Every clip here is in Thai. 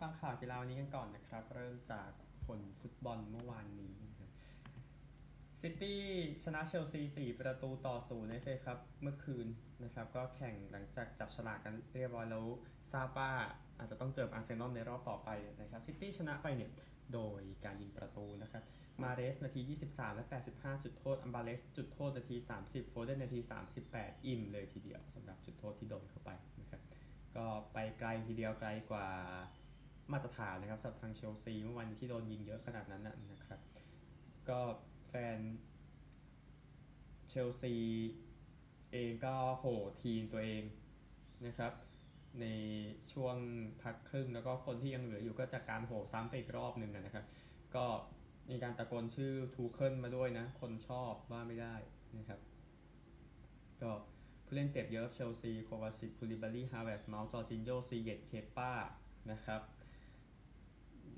ฟังข่าวกีฬาวันนี้กันก่อนนะครับ เริ่มจากผลฟุตบอลเมื่อวานนี้ซิตี้ชนะเชลซี 4 ประตูต่อศูนย์ในเอฟเอคัพเมื่อคืนนะครับ ก็แข่งหลังจากจับฉลากกันเรียบร้อยแล้วซาบ้าอาจจะต้องเจออาร์เซนอลในรอบต่อไปนะครับซิตี้ชนะไปเนี่ย โดยการยิงประตูนะครับ มาเรสนาที 23 และ 85 จุดโทษ อัลวาเรซจุดโทษนาที 30 โฟเดนนาที 38 อิ่มเลยทีเดียวสำหรับจุดโทษที่โดนเข้าไปนะครับก็ไปไกลทีเดียวไกลกว่า มาตรฐานนะครับสำหรับทางเชลซีเมื่อวันที่โดนยิงเยอะขนาดนั้นนะครับ ก็แฟนเชลซีเองก็โหทีมตัวเองนะครับ ในช่วงพักครึ่งแล้วก็คนที่ยังเหลืออยู่ก็จากการโหซ้ำไปอีกรอบหนึ่งนะครับ ก็มีการตะโกนชื่อทูเคิลมาด้วยนะ คนชอบว่าไม่ได้นะครับ ก็ผู้เล่นเจ็บเยอะเชลซีโควาซิชคูลิบาลีฮาแวร์ตซ์เมาท์จอร์จินโญ่ซีเยคเกปานะครับ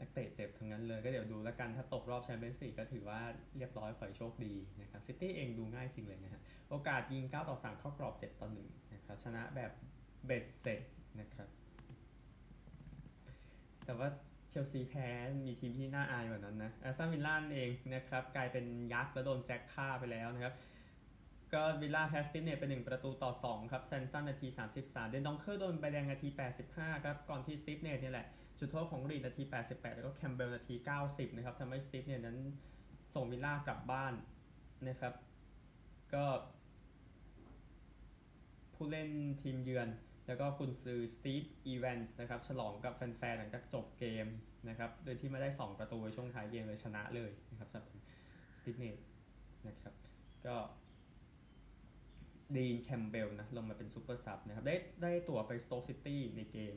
นักเตะเจ็บทั้งนั้นเลยก็เดี๋ยวดูแล้วกันถ้าตกรอบแชมเปี้ยนส์ลีกก็ถือว่าเรียบร้อยขอให้โชคดีนะครับซิตี้เองดูง่ายจริงเลยนะฮะโอกาสยิง 9 ต่อ 3 เข้ากรอบ 7 ต่อ1นะครับชนะแบบเบ็ดเสร็จนะครับแต่ว่าเชลซีแพ้มีทีมที่น่าอายกว่านั้นนะแอสตันวิลล่าเองนะครับกลายเป็นยักษ์แล้วโดนแจ็คฆ่าไปแล้วนะครับก็วิลล่าแพ้สตีฟเนจเป็น 1 ประตูต่อ 2 ครับแซนซันนาที 33 เดนดองเคอร์โดนใบแดงนาที 85 ครับ ก่อนที่สตีฟเนจเนี่ยแหละ จุดโทษของรีดนาที 88 แล้วก็แคมเบลนาที 90 นะครับทำให้สตีฟเนจนั้นส่งวิลล่ากลับบ้านนะครับ ก็ ผู้เล่นทีมเยือน แล้วก็กุนซือสตีฟอีแวนส์นะครับ ฉลองกับแฟนๆ หลังจากจบเกมนะครับ โดยที่มาได้ 2 ประตูในช่วงท้ายเกมเลยชนะเลยนะครับสำหรับสตีฟเนจนะครับ ก็ดีนแคมเบลนะลงมาเป็น super sub นะครับ ได้ได้ตั๋วไปสโต๊กซิตี้ในเกม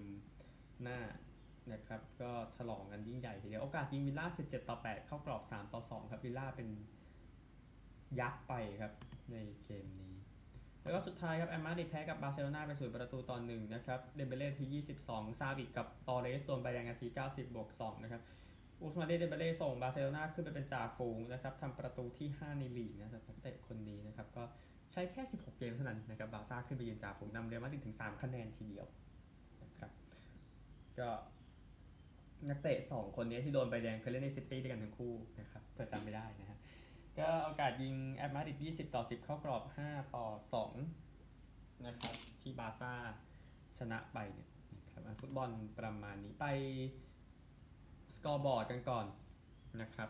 หน้า นะครับก็ฉลองกันยิ่งใหญ่ทีเดียวโอกาสยิงวิลล่า 17 ต่อ 8 เข้ากรอบ 3 ต่อ 2 ครับวิลล่าเป็นยักษ์ไปครับในเกมนี้ แล้วก็สุดท้ายครับแอตมาดริดแพ้กับบาร์เซโลนาไปศูนย์ประตูต่อหนึ่งนะครับเดมเบเล่ที่ 22 ซาวิชกับตอเรสโดนใบแดงนาที 90 บวก 2 นะครับอุสมานเดเดมเบเล่ส่งบาร์เซโลนาขึ้นไปเป็นจ่าฝูงนะครับทำประตูที่ 5 ในลีกนะครับเตะคนนี้นะครับก็ใช้แค่ 16 เกมเท่านั้นนะครับบาซ่าขึ้นไปยืนจ่าฝูงนำเรอัลมาดริดถึง 3 คะแนนทีเดียวนะครับก็ นักเตะ2คนนี้ที่โดนใบแดงเคยเล่นในซิตี้ด้วยกันทั้งคู่นะครับเผื่อจำไม่ได้นะฮะก็โอกาสยิงแอตมาดริด20 ต่อ 10 เข้ากรอบ 5 ต่อ 2 นะครับ ที่บาซ่าชนะไปเนี่ยนะครับฟุตบอลประมาณนี้ไป scoreboard กันก่อนนะครับ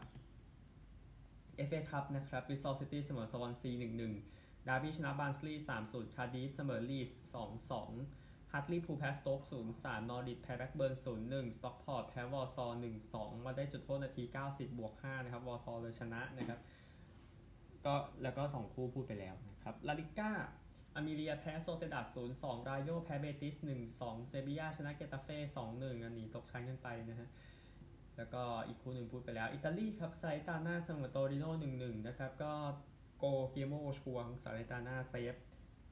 FA คัพนะครับบริสตอลซิตี้เสมอสวอนซี 1-1 ดาร์บี้ชนะบาร์นสลีย์3-0 คาร์ดิฟเสมอลีส2-2 ฮาร์ทลีย์พูลแพ้สโต๊ก0-3นย์สามนอริชแพ้แบล็กเบิร์น0-1สต็อกพอร์ตแพ้วอร์ซอ1-2มาได้จุดโทษนาที90บบวก5นะครับวอร์ซอเลยชนะนะครับก็แล้วก็2คู่พูดไปแล้วนะครับลาลิก้าอามิเลียแพ้โซเซดาส0-2รายโยแพ้เบติส1-2เซบียาชนะเกตาเฟ่2-1อันนี้ตกชั้นกันไปนะฮะแล้วก็อีกคู่หนึ่งพูดไปแล้ว อิตาลีครับไซตาน่าเสมอโตริโน่1-1นะครับก็โกเกโมชวงสาริตาน่าเซฟ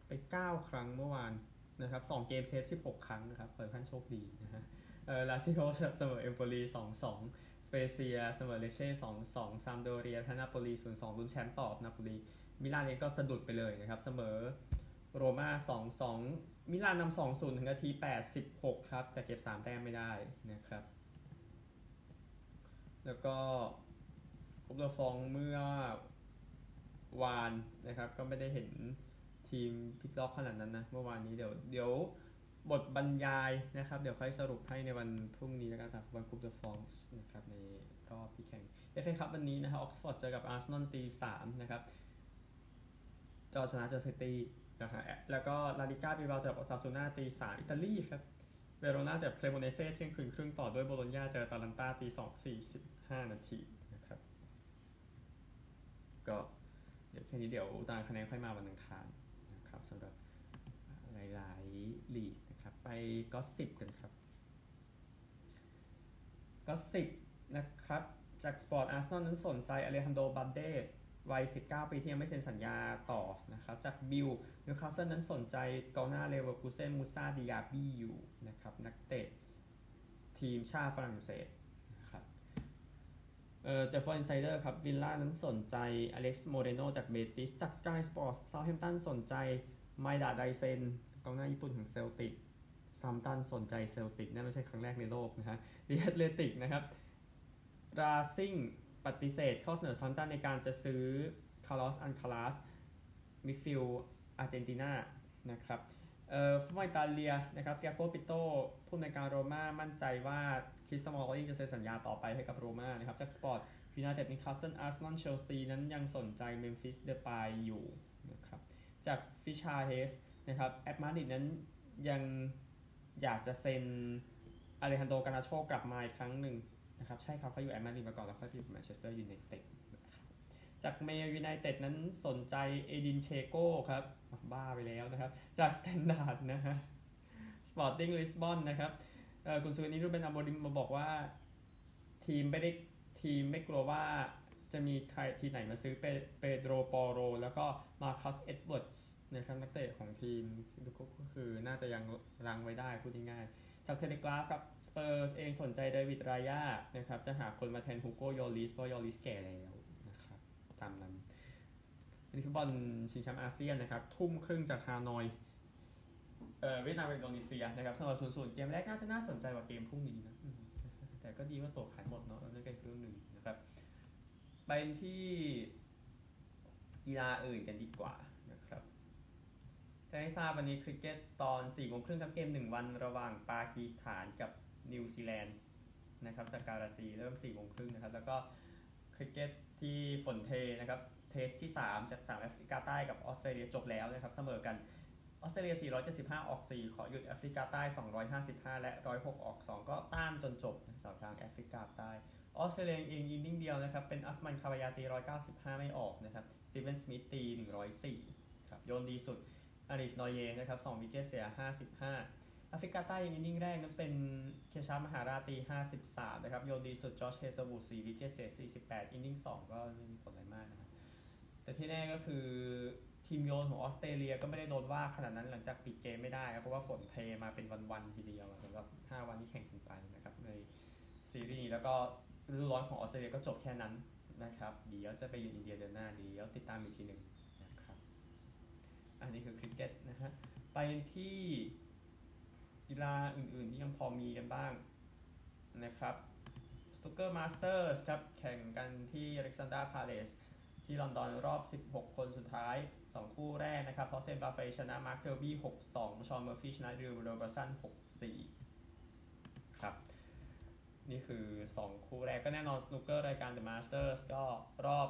ไป 9 ครั้งเมื่อวาน นะครับ2เกมเซฟ 16 ครั้งนะครับเปิดขั้นโชคดีนะฮะเออลาซิโอเสมอเอมโปลี2-2สองสเปเซียเสมอเลเช่2-2ซัมโดเรียแพ้นาโปลี0-2ลุ้นแชมป์ต่อนาโปลีมิลานเองก็สะดุดไปเลยนะครับเสมอโรม่า2-2มิลานนำ2-0ถึงนาที86ครับ แต่เก็บ3แต้มไม่ได้นะครับ แล้วก็คูปเดอฟรองซ์เมื่อวานนะครับก็ไม่ได้เห็น ทีมพลิกล็อกขนาดนั้นนะเมื่อวานนี้เดี๋ยวเดี๋ยวบทบรรยายนะครับ เดี๋ยวค่อยสรุปให้ในวันพรุ่งนี้แล้วกันสำหรับวันคูปเดอฟรองซ์นะครับในรอบที่แข่ง FA Cup วันนี้นะครับออกซฟอร์ดเจอกับอาร์เซนอลตีสามนะครับก็ชนะเจอซิตี้นะฮะแล้วก็ลาลิก้าบิลเบาเจอกับโอซาซูน่าตีสามอิตาลีครับเวโรนาเจอเครโมเนเซ่เที่ยงคืนครึ่งต่อด้วยโบโลญญาเจออตาลันตาตีสองสี่สิบห้านาทีนะครับก็เดี๋ยวแค่นี้เดี๋ยวตารางคะแนนค่อยมาวันอังคาร นะครับสำหรับหลายๆลีกนะครับ ไป gossip กันครับ gossip นะครับ จากสปอร์ตอาร์เซนอลนั้นสนใจอเลฮันโดบัลเดวัย 19 ปีที่ยังไม่เซ็นสัญญาต่อนะครับ จากบิลด์นิวคาสเซิลนั้นสนใจกองหน้าเลเวอร์คูเซนมูซาดิยาบี้อยู่นะครับ นักเตะทีมชาติฝรั่งเศส เออจากฟุตบอลอินไซเดอร์ครับวิลล่านั้นสนใจอเล็กซ์โมเรโนจากเบติสจากสกายสปอร์ตเซาท์แฮมป์ตันสนใจไมดาไดเซนกองหน้าญี่ปุ่นของเซลติกซัมตันสนใจเซลติกนั่นไม่ใช่ครั้งแรกในโลกนะฮะดีแอตเลติกนะครับราซิงปฏิเสธข้อเสนอซัมตันในการจะซื้อคาร์ลอสอันคาลัสมิฟิลอาร์เจนตินานะครับเอ่อฟุตบอลอิตาเลียนะครับเตียโกปิโตผู้ในการโรม่ามั่นใจว่า คริสมอลลิงจะเซ็นสัญญาต่อไปให้กับโรม่านะครับจากสปอร์ตยูไนเต็ดนิวคาสเซิลอาร์เซนอลเชลซีนั้นยังสนใจเมมฟิสเดปายอยู่นะครับจากฟิชาเฮสนะครับแอตมาดริดนั้นยังอยากจะเซ็นอเลฮันโดกานาโชกลับมาอีกครั้งหนึ่งนะครับใช่ครับเขาอยู่แอตมาดริดมาก่อนแล้วเขาอยู่แมนเชสเตอร์ยูไนเต็ดนะครับจากเมลยูไนเต็ดนั้นสนใจเอดินเชโก้ครับบ้าไปแล้วนะครับ จากสแตนดาร์ดนะฮะสปอร์ติ้งลิสบอนนะครับ กุนซือนี้รูเบนอโมริมมาบอกว่า ทีมไม่ได้ทีมไม่กลัวว่าจะมีใครทีมไหนมาซื้อเปเปโดรปอโร แล้วก็มาคัสเอ็ดเวิร์ดส์นะครับนักเตะของทีมก็คือน่าจะยังรั้งไว้ได้พูดง่ายๆจากเทเลกราฟครับสเปอร์สเองสนใจเดวิดรายานะครับจะหาคนมาแทนฮูโกโยริสเพราะโยริสแก่แล้วนะครับตามนั้นนี่คือบอลชิงแชมป์อาเซียนนะครับ ทุ่มครึ่งจากฮานอย เวียดนามกับอินโดนีเซียนะครับสำหรับศูนย์ศูนย์เกมแรกน่าจะน่าสนใจกว่าเกมพรุ่งนี้นะแต่ก็ดีว่าตั๋วขายหมดเนาะนั่นก็อีกเรื่องหนึ่งนะครับไปที่กีฬาอื่นกันดีกว่านะครับจะให้ทราบวันนี้คริกเก็ตตอน4ี่โมงครึ่งครับเกม 1 วันระหว่างปากีสถานกับนิวซีแลนด์นะครับจากการาจีเริ่ม4ี่โมงครึ่งนะครับแล้วก็คริกเก็ตที่ฝนเทนะครับ test ที่ 3 จาก3แอฟริกาใต้กับออสเตรเลียจบแล้วนะครับเสมอกัน ออสเตรเลีย 475 ออก 4 ขอหยุดแอฟริกาใต้ 255 และ 106 ออก 2 ก็ต้านจนจบสาวทางแอฟริกาใต้ออสเตรเลียเองยิงดิ้งเดียวนะครับ เป็นอุสมานคาวาจาตี 195 ไม่ออกนะครับสตีเวนสมิธตี 104 ครับ โยนดีสุดอันริชนอร์เยนะครับ 2 wicket เสีย 55แอฟริกาใต้ยิงดิ้งแรกนั้นเป็นเคชาฟมหาราชตี 53 นะครับ โยนดีสุดจอชเฮเซิลวูด 4 wicket เสีย 48 inning 2ก็ไม่มีผลอะไรมากนะครับ แต่ที่แน่ก็คือทีมโยนของออสเตรเลียก็ไม่ได้โดนว่าขนาดนั้นหลังจากปิดเกมไม่ได้ครับเพราะว่าฝนเทมาเป็นวันๆทีเดียวสำหรับ 5 วันที่แข่งกันไปนะครับในซีรีส์แล้วก็ฤดูร้อนของออสเตรเลียก็จบแค่นั้นนะครับเดี๋ยวจะไปอยู่อินเดียเดือนหน้าเดี๋ยวติดตามอีกทีหนึ่งนะครับอันนี้คือคริกเก็ตนะฮะไปที่กีฬาอื่นๆที่ยังพอมีกันบ้างนะครับสนุกเกอร์ Masters ครับแข่งกันที่อเล็กซานดราพาเลส ที่ลอนดอนรอบ 16 คนสุดท้าย 2 คู่แรกนะครับ เพราะเซนบาเฟชนะมาร์คเซลบี้ 6-2 ชอนเมอร์ฟี่ชนะนีลโรเบิร์ตสัน 6-4 ครับ นี่คือ 2 คู่แรกก็แน่นอนสนุกเกอร์รายการ The Masters ก็รอบ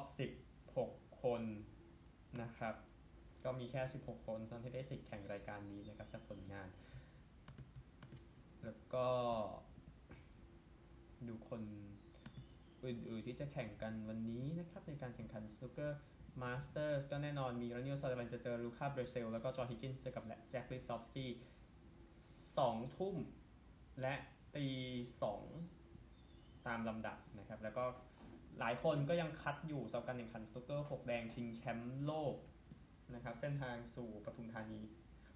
16 คนนะครับ ก็มีแค่ 16 คนตอนที่ได้สิทธิ์แข่งรายการนี้นะครับจากผลงาน แล้วก็ดูคน อื่นๆ ที่จะแข่งกันวันนี้นะครับ ในการแข่งขันสนุกเกอร์ Masters ก็แน่นอนมีรอนนี่โอซัลลิแวนจะเจอลูคาเบรเซล แล้วก็จอห์นฮิกกินส์เจอกับแจ็คลิซอฟสกี้สองทุ่มและตีสองตามลำดับนะครับ แล้วก็หลายคนก็ยังคัดอยู่สำหรับการแข่งขันสนุกเกอร์หกแดงชิงแชมป์โลกนะครับ เส้นทางสู่ปทุมธานี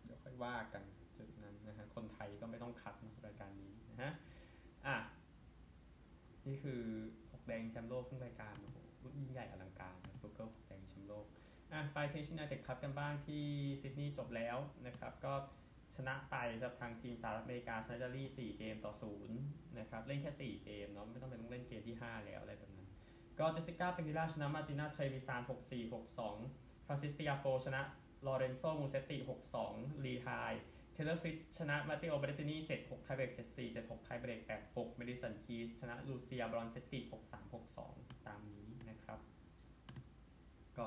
เดี๋ยวค่อยว่ากันจุดนั้นนะฮะคนไทยก็ไม่ต้องคัดรายการนี้นะฮะอะนี่คือ แดงแชมป์โลกซึ่งรายการโอ้โหยิ่งใหญ่อลังการนะสนุกเกอร์ 6 แดงแชมป์โลกอะไปเทนนิส United Cup กันบ้างที่ซิดนีย์จบแล้วนะครับก็ชนะไปจากทางทีมสหรัฐอเมริกาชนะอิตาลี4เกมต่อ 0 นะครับ เล่นแค่ 4 เกมเนาะไม่ต้องเป็นต้องเล่นเกมที่ 5 แล้วอะไรแบบนั้น ก็เจสสิก้าเปกิล่าชนะมาตินาเทรวิซาน 6-4 6-2ฟรานซิสติอาโฟชนะลอเรนโซมูเซตติ6-2 ลีไฮ เทเลอร์ฟิชชนะมัตเตโอเบเร็ตตินี7-6 tiebreak 7-4 7-6 tiebreak 8-6เมดิสันคีสชนะลูเซียบรอนเซตติ6-3 6-2ตามนี้นะครับ ก็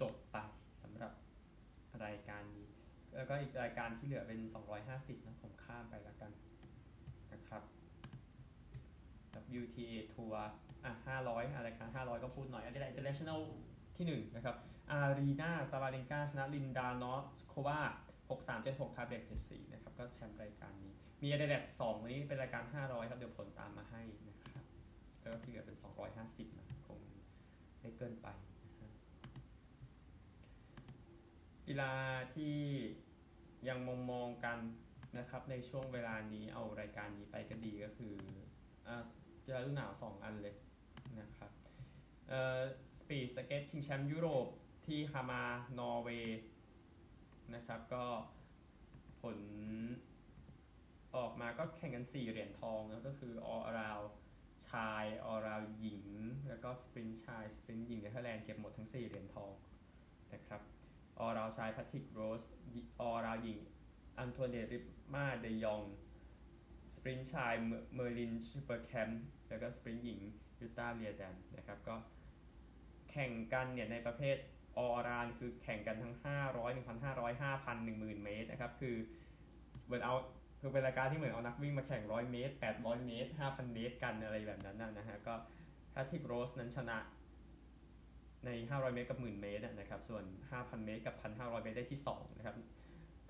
จบไปสำหรับรายการนี้ แล้วก็อีกรายการที่เหลือเป็น 250 นะผมข้ามไปแล้วกันนะครับ WTA ทัวร์อะ500อะรายการ 500 ก็พูดหน่อยอันนี้แหละ International ที่ 1 นะครับอารีนาซาบาเลนกาชนะลินดานอสโควา 6376ทาเบรก74 นะครับ ก็แชมป์รายการนี้ มีอเดเดต2วันนี้เป็นรายการ 500 ครับ เดี๋ยวผลตามมาให้นะครับ แล้วก็ที่เหลือเป็น 250 นะ คงไม่เกินไปนะฮะกีฬาที่ยังมองมองกันนะครับ ในช่วงเวลานี้เอารายการนี้ไปก็ดีก็คืออ่ากีฬาฤดูหนาว 2 อันเลยนะครับเอ่อ speed skate ชิงแชมป์ยุโรปที่ฮามาร์นอร์เวย์ นะครับ ก็ผลออกมาก็แข่งกัน 4 เหรียญทองแล้วก็คือ all around ชาย all around หญิง แล้วก็ sprint ชาย sprint หญิงเนเธอร์แลนด์เก็บหมดทั้ง 4 เหรียญทองนะครับ all around ชายแพทริกโรส all around หญิงอันโทเนริมาเดยอง sprint ชายเมอร์ลินชูเปอร์แคมแล้วก็ sprint หญิงยูตาเลียแดนนะครับก็แข่งกันเนี่ยในประเภท all around คือแข่งกันทั้ง 500 1,500 5,000 10,000 เมตรนะครับ คือเหมือนเอาคือเป็นรายการที่เหมือนเอานักวิ่งมาแข่ง 100 เมตร 800 เมตร 5,000 เมตรกันอะไรแบบนั้นนะฮะ ก็แพทริกโรสนั้นชนะใน 500 เมตรกับ 10,000 เมตรนะครับ ส่วน 5,000 เมตรกับ 1,500 เมตรได้ที่ 2 นะครับ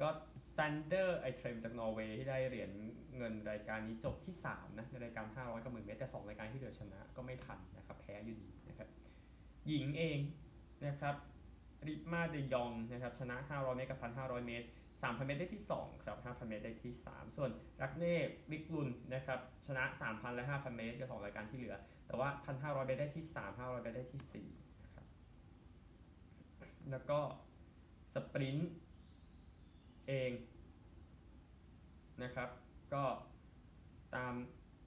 ก็ซันเดอร์ไอเทรมจากนอร์เวย์ที่ได้เหรียญเงินรายการนี้จบที่ 3 นะ ในรายการ 500 กับ 10,000 เมตร แต่ 2 รายการที่เหลือชนะก็ไม่ทันนะครับ แพ้อยู่ดีนะครับ หญิงเองนะครับ ริมาเดยองนะครับชนะ 500 เมตรกับ 1,500 เมตร 3,000 เมตรได้ที่ 2 ครับ 5,000 เมตรได้ที่ 3 ส่วนรักเน่วิกลุนนะครับชนะ 3,000 และ 5,000 เมตรกับ2รายการที่เหลือ แต่ว่า 1,500 เมตรได้ที่ 3 500 เมตรได้ที่4นะครับแล้วก็สปรินต์เองนะครับ ก็ตาม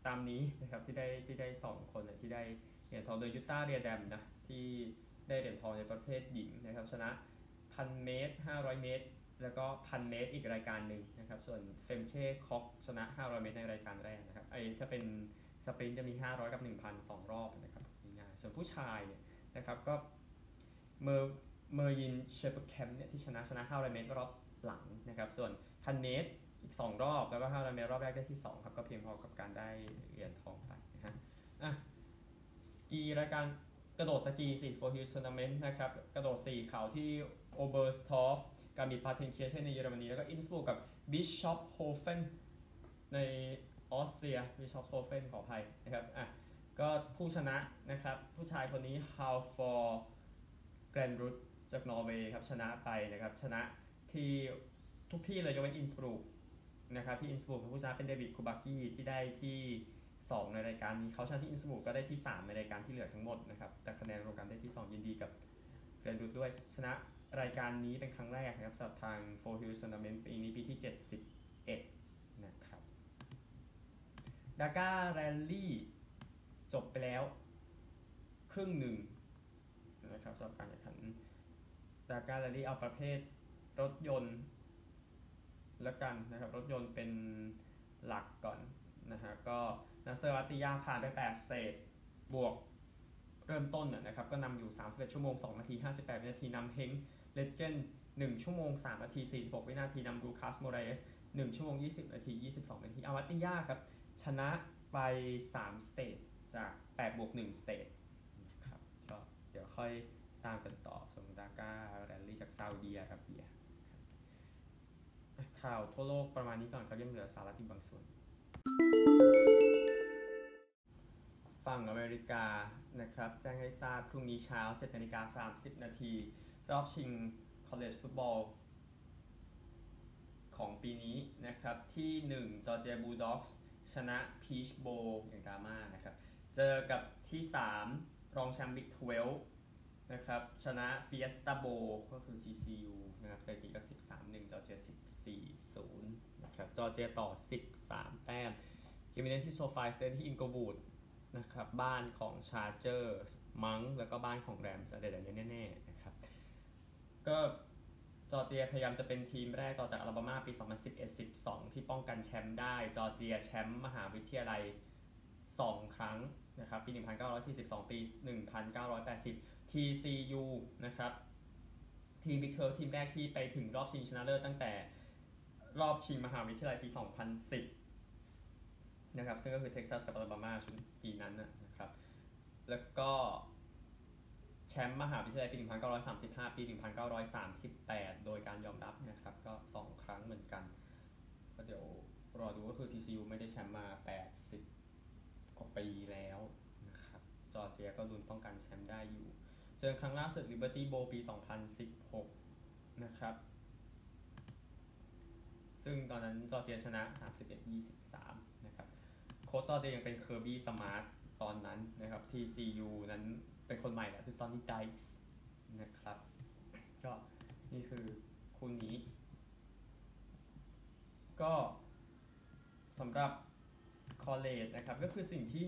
ตามนี้นะครับที่ได้ที่ได้ 2 คนที่ได้เหรียญทองโดยยูต้าเรียแดมนะที่ ได้เหรียญทองในประเภทหญิงนะครับ ชนะพันเมตร 500 เมตร แล้วก็พันเมตรอีกรายการหนึ่งนะครับ ส่วนเฟมเคคอกชนะ 500 เมตรในรายการแรกนะครับไอถ้าเป็นsprint จะมี 500 กับ 1,000 2 รอบนะครับง่ายๆส่วนผู้ชายเนี่ยนะครับก็เมอร์เมอร์ยินเชปเปอร์แคมป์เนี่ยที่ชนะชนะ 500 เมตรรอบหลังนะครับ ส่วนพันเมตรอีก 2 รอบ แล้วก็500 เมตรรอบแรกได้ที่ 2 ครับ ก็เพียงพอกับการได้เหรียญทองไปนะฮะอะสกีรายการ กระโดดสกี Four Hills Tournament นะครับ กระโดด 4 เขาที่โอเบอร์สทอฟการ์มิชพาร์เทินเคียร์เชินในเยอรมนี แล้วก็อินสบรูกกับบิชชอปโฮเฟนในออสเตรียบิชชอปโฮเฟนขออภัยนะครับอะก็ผู้ชนะนะครับ ผู้ชายคนนี้ฮัลวอร์แกรนรูดจากนอร์เวย์ครับ ชนะไปนะครับ ชนะที่ทุกที่เลยยกเว้นอินสบรูกนะครับที่อินสบรูกผู้ชนะเป็นเดวิดคูบากี้ที่ได้ที่ 2 ในรายการนี้เขาชนะที่อินสบรูกก็ได้ที่ 3 ในรายการที่เหลือทั้งหมดนะครับแต่คะแนนรวมกันได้ที่ 2 ยินดีกับแกรนรูดด้วยชนะรายการนี้เป็นครั้งแรกนะครับสำหรับทาง Four Hills Tournament ปีนี้ปีที่ 71 นะครับดาการ์แรลลี่จบไปแล้วครึ่งหนึ่งนะครับสำหรับการแข่งขันดาการ์แรลลี่เอาประเภทรถยนต์แล้วกันนะครับ รถยนต์เป็นหลักก่อนนะฮะก็ นัสเซอร์อัลอัตติยาผ่านไป 8 stageบวกเริ่มต้นนะครับก็นำอยู่ 31 ชั่วโมง 2 นาที 58 วินาทีนำเฮงค์ลาเตแกน1 ชั่วโมง 3 นาที 46 วินาทีนำลูคัสโมเรส1 ชั่วโมง 20 นาที 22 นาทีอัลอัตติยาห์ครับ ชนะไป 3 stage จาก8บวก1 stage ครับก็เดี๋ยวค่อยตามกันต่อสำหรับดาการ์แรลลี่จากซาอุดีอาระเบียข่าวทั่วโลกประมาณนี้ก่อนครับยังเหลือสาระอีกบางส่วน ฝั่งอเมริกานะครับแจ้งให้ทราบพรุ่งนี้เช้า7นาฬิกา30 นาที รอบชิง College Football ของปีนี้นะครับ ที่ 1 Georgia Bulldogs ชนะ Peach Bowl อย่างดราม่านะครับ เจอกับที่ 3 รองแชมป์ Big 12 นะครับ ชนะ Fiesta Bowl ก็คือ TCU นะครับสถิติก็ 13-1 Georgia 14-0 นะครับ Georgia ต่อ 13 แต้ม เกมนี้ที่ SoFi Stadium ที่ Inglewood นะครับ บ้านของ Chargers มั่งแล้วก็บ้านของแรมส์อะไรแบบนี้แน่ๆนะครับ ก็จอร์เจียพยายามจะเป็นทีมแรกต่อจากอลาบามาปี 2011-12 ที่ป้องกันแชมป์ได้ จอร์เจียแชมป์มหาวิทยาลัย 2 ครั้งนะครับปี 1942 ปี 1980 TCU นะครับทีม Big 12 ทีมแรกที่ไปถึงรอบชิงชนะเลิศตั้งแต่ รอบชิงมหาวิทยาลัยปี 2010 นะครับ ซึ่งก็คือเท็กซัสกับอลาบามาชุดปีนั้นนะครับ แล้วก็แชมป์มหาวิทยาลัยปี 1935 ปี 1938 โดยการยอมรับนะครับ ก็ 2 ครั้งเหมือนกัน ก็เดี๋ยวรอดูก็คือ TCU ไม่ได้แชมป์มา 80 กว่าปีแล้วนะครับ จอร์เจียก็ลุ้นป้องกันแชมป์ได้อยู่ เจอครั้งล่าสุด Liberty Bowl ปี 2016 นะครับ ซึ่งตอนนั้นจอร์เจียชนะ 31-23 นะครับ โค้ชจอร์เจียยังเป็นเคอร์บี้สมาร์ทตอนนั้นนะครับ TCU นั้นเป็นคนใหม่แหละคือซอนนี่ไดค์สนะครับ ก็นี่คือคู่นี้ ก็สำหรับ college นะครับ ก็คือสิ่งที่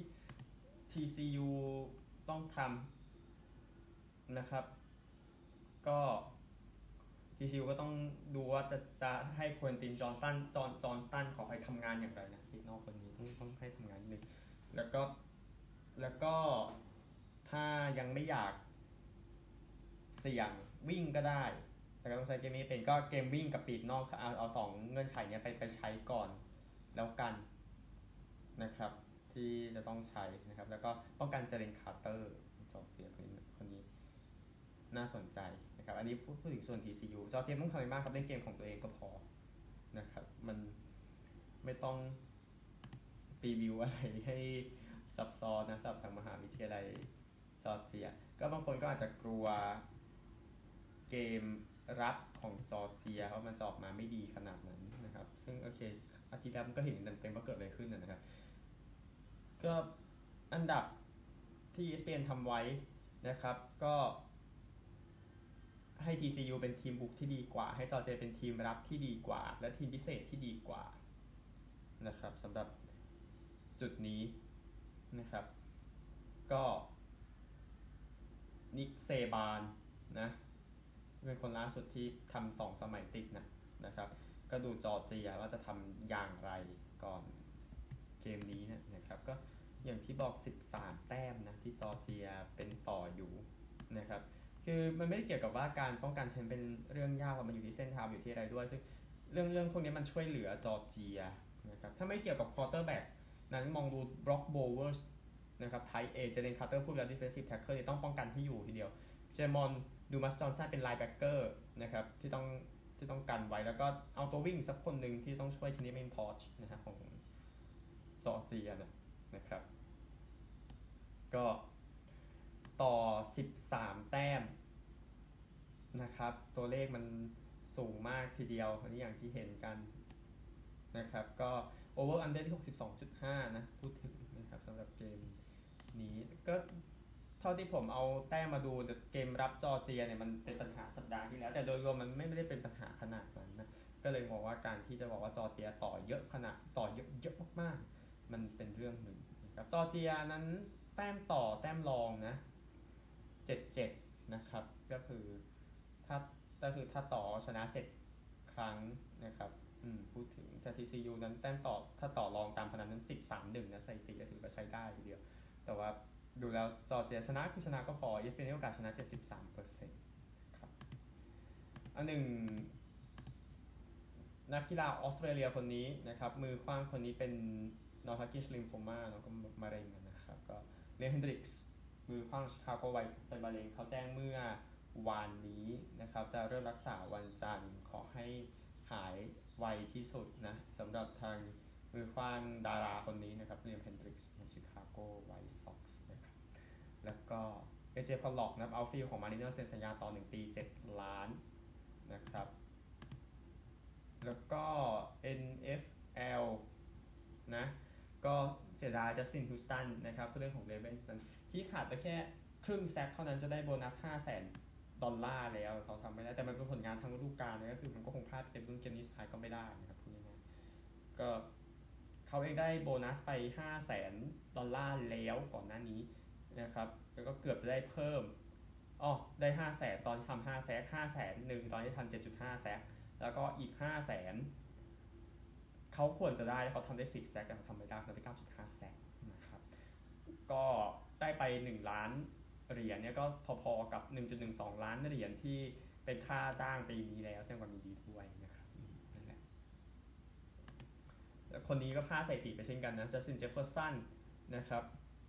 TCU ต้องทำนะครับ ก็ TCU ก็ต้องดูว่าจะจะให้ควนตินจอห์นสันจอห์นจอห์นสตันขอให้ทำงานอย่างไรนะพี่นอกคนนี้ต้องต้องให้ทำงานนิดนึงแล้วก็แล้วก็ถ้ายังไม่อยากเสี่ยงวิ่งก็ได้ แต่ก็ต้องใช้เกมนี้เป็นก็เกมวิ่งกับปีกนอกเอาเอาสองเงื่อนไขนี้ไปไปใช้ก่อนแล้วกันนะครับ ที่จะต้องใช้นะครับ แล้วก็ป้องกันเจเลนคาร์เตอร์จอร์เจียคนนี้คนนี้ น่าสนใจ นะครับอันนี้พูดพูดถึงส่วน TCU จอร์เจียต้องทำอะไรมากครับ เล่นเกมของตัวเองก็พอนะครับ มันไม่ต้องรีวิวอะไรให้ซับซ้อนนะสำหรับทางมหาวิทยาลัยจอร์เจีย ก็บางคนก็อาจจะกลัวเกมรับของจอร์เจียเพราะมันจะออกมาไม่ดีขนาดนั้นนะครับ ซึ่งโอเคอาทิตย์แล้วมันก็เห็นเต็มๆว่าเกิดอะไรขึ้นนะนะครับ ก็อันดับที่ ESPN ทำไว้นะครับ ก็ ให้ TCU เป็นทีมบุกที่ดีกว่า ให้จอเจียเป็นทีมรับที่ดีกว่า และทีมพิเศษที่ดีกว่านะครับสำหรับจุดนี้นะครับ ก็นิกเซบานนะเป็นคนล่าสุดที่ทำสองสมัยติดนะนะครับ ก็ดูจอร์เจียว่าจะทำอย่างไรก่อนเกมนี้นะนะครับ ก็อย่างที่บอก 13 แต้มนะที่จอร์เจียเป็นต่ออยู่นะครับ คือมันไม่ได้เกี่ยวกับว่าการป้องกันแชมป์เป็นเรื่องยากมันอยู่ที่เส้นทางอยู่ที่อะไรด้วย ซึ่งเรื่องเรื่องพวกนี้มันช่วยเหลือจอร์เจียนะครับถ้าไม่เกี่ยวกับ quarterback นั้นมองดูบร็อกโบเวอร์สนะครับ tight end เจเลนคาร์เตอร์พูดแล้ว defensive tackle ต้องป้องกันที่อยู่ทีเดียวเจมอนดูมัสจอห์นสันเป็น linebacker นะครับที่ต้องที่ต้องกันไว้แล้วก็เอาตัววิ่งสักคนหนึ่งที่ต้องช่วยทีนี้เมนพอชนะฮะของจอร์เจียนะครับ ก็ ต่อ 13 แต้มนะครับ ตัวเลขมันสูงมากทีเดียว อันนี้อย่างที่เห็นกันนะครับ ก็ over under ที่ 62.5 นะ พูดถึงนะครับสำหรับเกมนี้ก็เท่าที่ผมเอาแต้มมาดูเกมรับจอร์เจียเนี่ยมันเป็นปัญหาสัปดาห์ที่แล้ว แต่โดยรวมมันไม่ได้เป็นปัญหาขนาดนั้นนะก็เลยมองว่าการที่จะบอกว่าจอร์เจียต่อเยอะขนาดต่อเยอะเยอะมากๆ มันเป็นเรื่องหนึ่งนะครับจอร์เจียนั้นแต้มต่อแต้มรองนะ 7-7 นะครับ ก็คือถ้าก็คือถ้าต่อชนะ 7 ครั้งนะครับอืมพูดถึงแต่ TCU นั้นแต้มต่อถ้าต่อรองตามพนันนั้น13 1นะสถิติก็ถือว่าใช้ได้ทีเดียว แต่ว่าดูแล้วจอร์เจียชนะคือชนะก็พอ ESPN มีโอกาสชนะ 73%ครับอันหนึ่งนักกีฬาออสเตรเลียคนนี้นะครับ มือขว้างคนนี้เป็น non-Hodgkin lymphoma เนาะก็มะเร็งนะครับ ก็เลียมเฮนดริกส์ มือขว้างชิคาโกไวท์เป็นมะเร็งเขาแจ้งเมื่อวานนี้นะครับ จะเริ่มรักษาวันจันทร์ขอให้หายไวที่สุดนะสำหรับทางมือขว้างดาราคนนี้นะครับเลียมเฮนดริกส์ในชิคาโกไวท์ซ็อกส์นะครับ แล้วก็เอเจพอลล็อกนะครับ outfield ของมาริเนอร์สเซ็นสัญญาต่อ 1 ปี 7 ล้านนะครับ แล้วก็ NFL นะ ก็เสียดายจัสตินฮูสตันนะครับเรื่องของเรเวนส์นั้นที่ขาดไปแค่ครึ่ง sack เท่านั้นจะได้โบนัส 5 0 0 0 0 0ดอลลาร์แล้วเขาทำไม่ได้ แต่มันเป็นผลงานทั้งฤดูกาลนะก็คือมันก็คงพลาดเกมรุ่นเกมนี้สุดท้ายก็ไม่ได้นะครับพูดง่ายๆก็เขาเองได้โบนัสไป 5 0 0 0 0 0ดอลลาร์แล้วก่อนหน้านี้นะครับแล้วก็เกือบจะได้เพิ่มอ๋อได้ 5 0 0 0 0 0ตอนทำ5แซก5 0 0 0 0หนึ่งตอนที่ทำ7.5แซกแล้วก็อีก 5 0 0 0 0 0 เขาควรจะได้เขาทำได้ 10 แซกแต่เขาทำไม่ได้เขาได้ 9.5 แซกนะครับก็ได้ไป 1 ล้านเหรียญเนี่ยก็พอๆกับ 1.12 ล้านเหรียญที่เป็นค่าจ้างปีนี้แล้วแสดงความยินดีด้วยนะครับนั่นแหละคนนี้ก็พลาดสถิติไปเช่นกันนะจัสตินเจฟเฟอร์สันนะครับ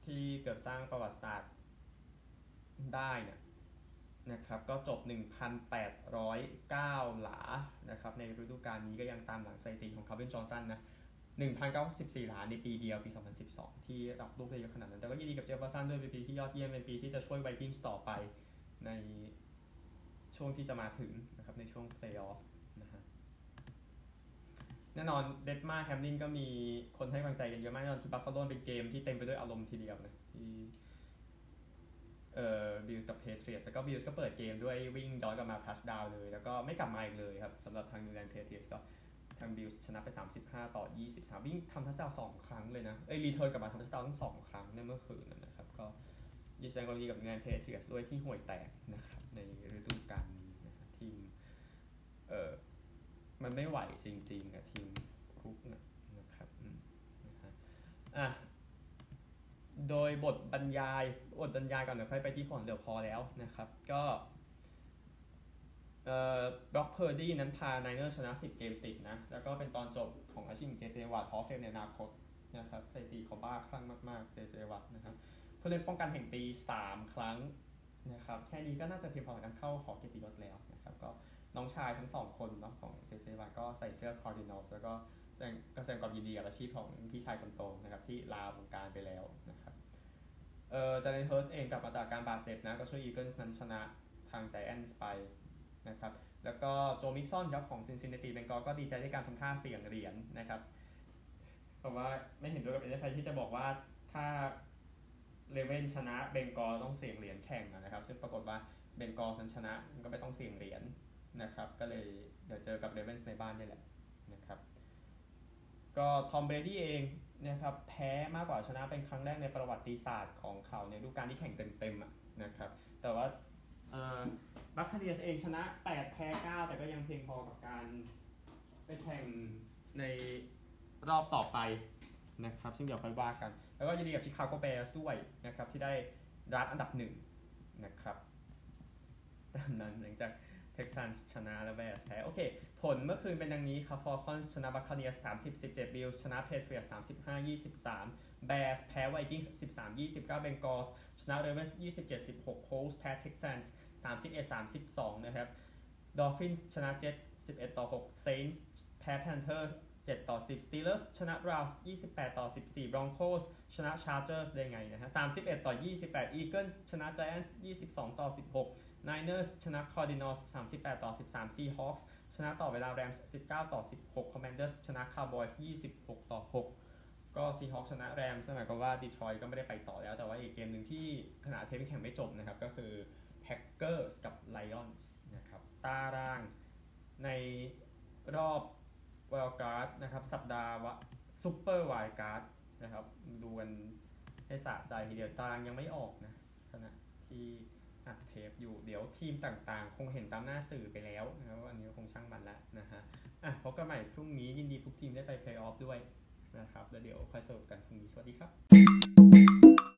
ที่เกือบสร้างประวัติศาสตร์ได้เนี่ย นะครับก็จบ 1,809 หลานะครับในฤดูกาลนี้ก็ยังตามหลังสถิติของคาลวินจอห์นสันนะ1,964หลาในปีเดียวปี 2012 ที่รับลูกได้เยอะขนาดนั้น แต่ก็ยินดีกับเจฟเฟอร์สันด้วยเป็นปีที่ยอดเยี่ยมเป็นปีที่จะช่วยไวกิ้งส์ต่อไปในช่วงที่จะมาถึงนะครับในช่วงเพลย์ออฟนะฮะแน่นอนดามาร์แฮมลินก็มีคนให้กำลังใจกันเยอะมากแน่นอนที่บัฟฟาโลเป็นเกมที่เต็มไปด้วยอารมณ์ทีเดียวนะที่ เอ่อบิลส์กับแพทริออตส์แล้วก็บิลส์ก็เปิดเกมด้วยวิ่งย้อนกลับมา touchdown เลย แล้วก็ไม่กลับมาอีกเลยครับสำหรับทางนิวอิงแลนด์เพทริออตส์ก็ทางบิลส์ชนะไป 35 ต่อ 23 วิ่งทำ touchdown สองครั้งเลยนะเอ้ย return กลับมาทำ touchdown ทั้งสองครั้งในเมื่อคืนนะครับก็ยินดีความดีกับทางแพทริออตส์ด้วยที่ห่วยแตกนะครับในฤดูกาลนี้นะทีมเออมันไม่ไหวจริงๆอะทีมคุกนะนะครับอืมนะฮะอะ โดยบทบรรยายบทบรรยายก่อนเดี๋ยวค่อยไปที่ผลเดี๋ยวพอแล้วนะครับ ก็เอ่อบร็อกเพอร์ดี้นั้นพาไนเนอร์สชนะ 10 เกมติดนะ แล้วก็เป็นตอนจบของอาชีพเจเจวัตต์ Hall of Fame ในอนาคตนะครับสถิติเขาบ้าคลั่งมากๆ J.J. Watt นะครับผู้เล่นป้องกันแห่งปี 3 ครั้งนะครับแค่นี้ก็น่าจะเพียงพอในการเข้าหอเกียรติยศแล้วนะครับก็น้องชายทั้งสองคนเนาะของ J.J. Watt ก็ใส่เสื้อ Cardinals แล้วก็ แสดงก็แสดงความยินดีกับอาชีพของพี่ชายคนโตนะครับที่ลาวงการไปแล้วนะครับเอ่อ Jalen Hurts เองกลับมาจากการบาดเจ็บนะก็ช่วย Eagles นั้นชนะทาง Giants ไปนะครับแล้วก็ Joe Mixon ครับของ Cincinnati Bengals ก็ดีใจที่การทำท่าเสี่ยงเหรียญนะครับเพราะว่าไม่เห็นด้วยกับ NFL ที่จะบอกว่าถ้า Ravens ชนะ Bengals ต้องเสี่ยงเหรียญแข่งนะครับซึ่งปรากฏว่า Bengals ชนะก็ไม่ต้องเสี่ยงเหรียญนะครับก็เลยเดี๋ยวเจอกับ Ravens ในบ้านนี่แหละนะครับ ก็ Tom Brady เองนะครับแพ้มากกว่าชนะเป็นครั้งแรกในประวัติศาสตร์ของเขาในฤดูกาลที่แข่งเต็มๆนะครับแต่ว่า Buccaneers เองชนะ 8 แพ้ 9 แต่ก็ยังเพียงพอกับการไปแข่งในรอบต่อไปนะครับซึ่งเดี๋ยวค่อยว่ากัน แล้วก็ยินดีกับ Chicago Bears ด้วยนะครับที่ได้ draft อันดับหนึ่งนะครับตามนั้นหลังจาก Texans ชนะและ Bears แพ้โอเค ผลเมื่อคืนเป็นดังนี้ครับ Falcons ชนะ Buccaneers สามสิบสิบเจ็ด Bills ชนะ Patriots ามสิบห้ายี่สิบสาม Bears แพ้ Vikings สิบสามยี่สิบเก้า Bengals ชนะ Ravens ยี่สิบเจ็ดสิบหก Colts แพ้ Texansสามสิบเอ็ดสามสิบสองนะครับ Dolphins ชนะเจ็ดสิบเอ็ดต่อหก Saints แพ้ Panthers 7 ต่อ 10 Steelers ชนะ Browns 28 ต่อ 14 Broncos ชนะ Chargers ได้ไงนะฮะ31 ต่อ 28 Eagles ชนะ Giants 22 ต่อ 16 Niners ชนะ Cardinals 38 ต่อ 13 Seahawks ชนะต่อเวลา Rams 19 ต่อ 16 Commanders ชนะ Cowboys 26 ต่อ 6 ก็ Seahawks ชนะ Rams หมายความว่า Detroit ก็ไม่ได้ไปต่อแล้ว แต่ว่าอีกเกมหนึ่งที่ขณะเทปแข่งไม่จบนะครับ ก็คือ Packers กับ Lions นะครับ ตารางในรอบ wild card นะครับสัปดาห์วะ super wild card นะครับดูกันให้สะใจทีเดียวตารางยังไม่ออกนะขณะที่อัดเทปอยู่เดี๋ยวทีมต่างๆ คงเห็นตามหน้าสื่อไปแล้วนะครับว่าอันนี้คงช่างมันละนะฮะอะพบกันใหม่พรุ่งนี้ยินดีทุกทีมได้ไปเพลย์ออฟด้วยนะครับแล้วเดี๋ยวค่อยสรุปกันพรุ่งนี้สวัสดีครับ